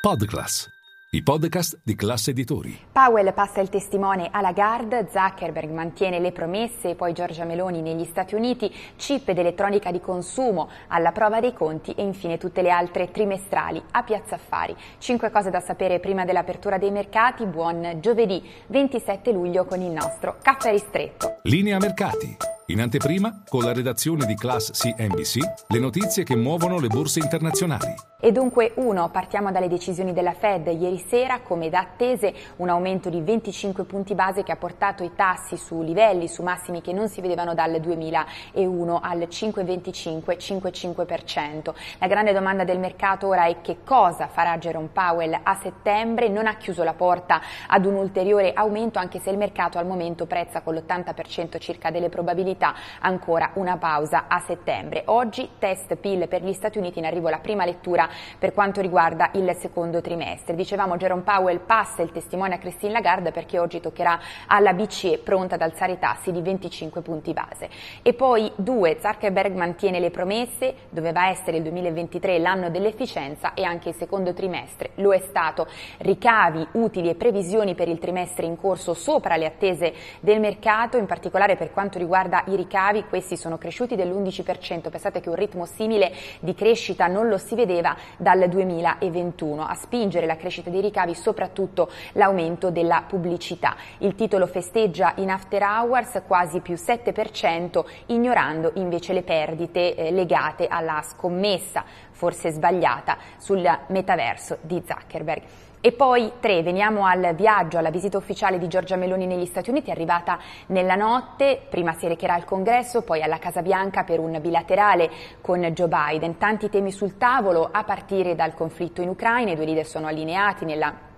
Podclass, i podcast di classe editori. Powell passa il testimone alla Lagarde, Zuckerberg mantiene le promesse, poi Giorgia Meloni negli Stati Uniti, chip ed elettronica di consumo alla prova dei conti e infine tutte le altre trimestrali a Piazza Affari. Cinque cose da sapere prima dell'apertura dei mercati. Buon giovedì 27 luglio con il nostro caffè ristretto. Linea mercati. In anteprima, con la redazione di Class CNBC, le notizie che muovono le borse internazionali. E dunque, uno, partiamo dalle decisioni della Fed. Ieri sera, come da attese, un aumento di 25 punti base che ha portato i tassi su livelli, su massimi che non si vedevano dal 2001 al 5,25-5,5%. La grande domanda del mercato ora è che cosa farà Jerome Powell a settembre. Non ha chiuso la porta ad un ulteriore aumento, anche se il mercato al momento prezza con l'80% circa delle probabilità ancora una pausa a settembre. Oggi test PIL per gli Stati Uniti in arrivo la prima lettura per quanto riguarda il secondo trimestre. Dicevamo Jerome Powell passa il testimone a Christine Lagarde perché oggi toccherà alla BCE pronta ad alzare i tassi di 25 punti base. E poi due, Zuckerberg mantiene le promesse, doveva essere il 2023 l'anno dell'efficienza e anche il secondo trimestre lo è stato. Ricavi, utili e previsioni per il trimestre in corso sopra le attese del mercato, in particolare per quanto riguarda i ricavi, questi sono cresciuti dell'11%, pensate che un ritmo simile di crescita non lo si vedeva dal 2021, a spingere la crescita dei ricavi soprattutto l'aumento della pubblicità. Il titolo festeggia in after hours quasi più 7%, ignorando invece le perdite eh, legate alla scommessa, forse sbagliata, sul metaverso di Zuckerberg. E poi tre, veniamo al viaggio, alla visita ufficiale di Giorgia Meloni negli Stati Uniti, arrivata nella notte, prima si recherà al congresso, poi alla Casa Bianca per un bilaterale con Joe Biden. Tanti temi sul tavolo, a partire dal conflitto in Ucraina, i due leader sono allineati nella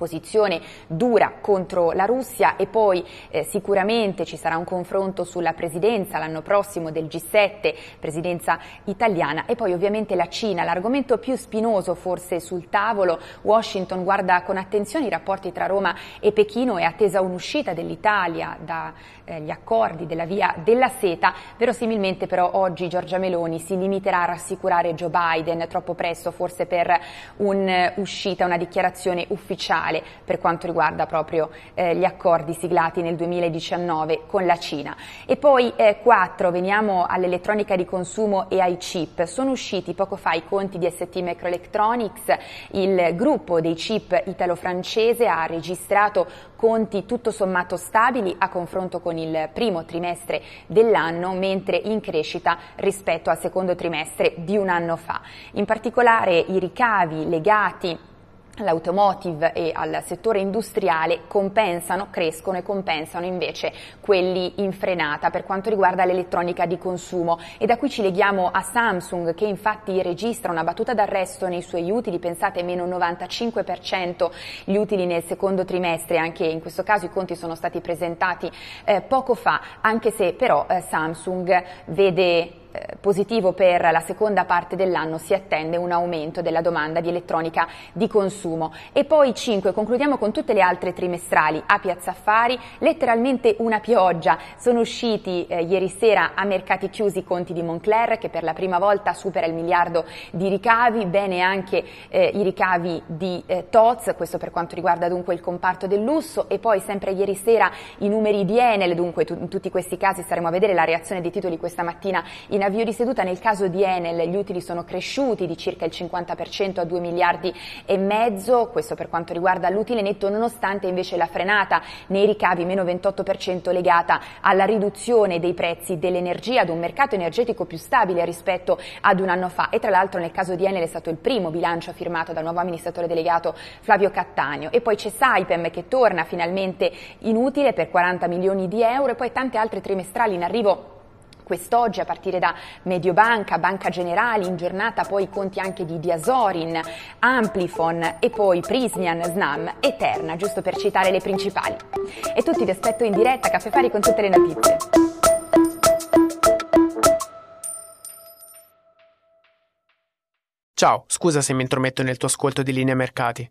posizione dura contro la Russia e poi eh, sicuramente ci sarà un confronto sulla presidenza l'anno prossimo del G7, presidenza italiana e poi ovviamente la Cina, l'argomento più spinoso forse sul tavolo. Washington guarda con attenzione i rapporti tra Roma e Pechino e attesa un'uscita dell'Italia dagli eh, accordi della via della seta. Verosimilmente però oggi Giorgia Meloni si limiterà a rassicurare Joe Biden troppo presto forse per un'uscita, una dichiarazione ufficiale mondiale per quanto riguarda proprio eh, gli accordi siglati nel 2019 con la Cina. E poi eh, quattro, veniamo all'elettronica di consumo e ai chip. Sono usciti poco fa i conti di ST Microelectronics, il gruppo dei chip italo-francese ha registrato conti tutto sommato stabili a confronto con il primo trimestre dell'anno, mentre in crescita rispetto al secondo trimestre di un anno fa. In particolare i ricavi legati all'automotive e al settore industriale compensano, crescono e compensano invece quelli in frenata per quanto riguarda l'elettronica di consumo. E da qui ci leghiamo a Samsung che infatti registra una battuta d'arresto nei suoi utili, pensate meno 95% gli utili nel secondo trimestre, anche in questo caso i conti sono stati presentati eh, poco fa, anche se però eh, Samsung vede eh, positivo per la seconda parte dell'anno si attende un aumento della domanda di elettronica di consumo. E poi 5, concludiamo con tutte le altre trimestrali a Piazza Affari, letteralmente una pioggia. Sono usciti eh, ieri sera a mercati chiusi i conti di Moncler che per la prima volta supera il miliardo di ricavi, bene anche eh, i ricavi di eh, Toz, questo per quanto riguarda dunque il comparto del lusso e poi sempre ieri sera i numeri di Enel, dunque tu, in tutti questi casi staremo a vedere la reazione dei titoli questa mattina in in avvio di seduta nel caso di Enel gli utili sono cresciuti di circa il 50% a 2 miliardi e mezzo, questo per quanto riguarda l'utile netto, nonostante invece la frenata nei ricavi meno 28% legata alla riduzione dei prezzi dell'energia, ad un mercato energetico più stabile rispetto ad un anno fa. E tra l'altro nel caso di Enel è stato il primo bilancio firmato dal nuovo amministratore delegato Flavio Cattaneo. E poi c'è Saipem che torna finalmente inutile per 40 milioni di euro e poi tante altre trimestrali in arrivo quest'oggi a partire da Mediobanca, Banca Generali, in giornata poi conti anche di Diasorin, Amplifon e poi Prismian, Snam e Terna, giusto per citare le principali. E tutti vi aspetto in diretta a Caffè Fari con tutte le notizie. Ciao, scusa se mi intrometto nel tuo ascolto di linea mercati.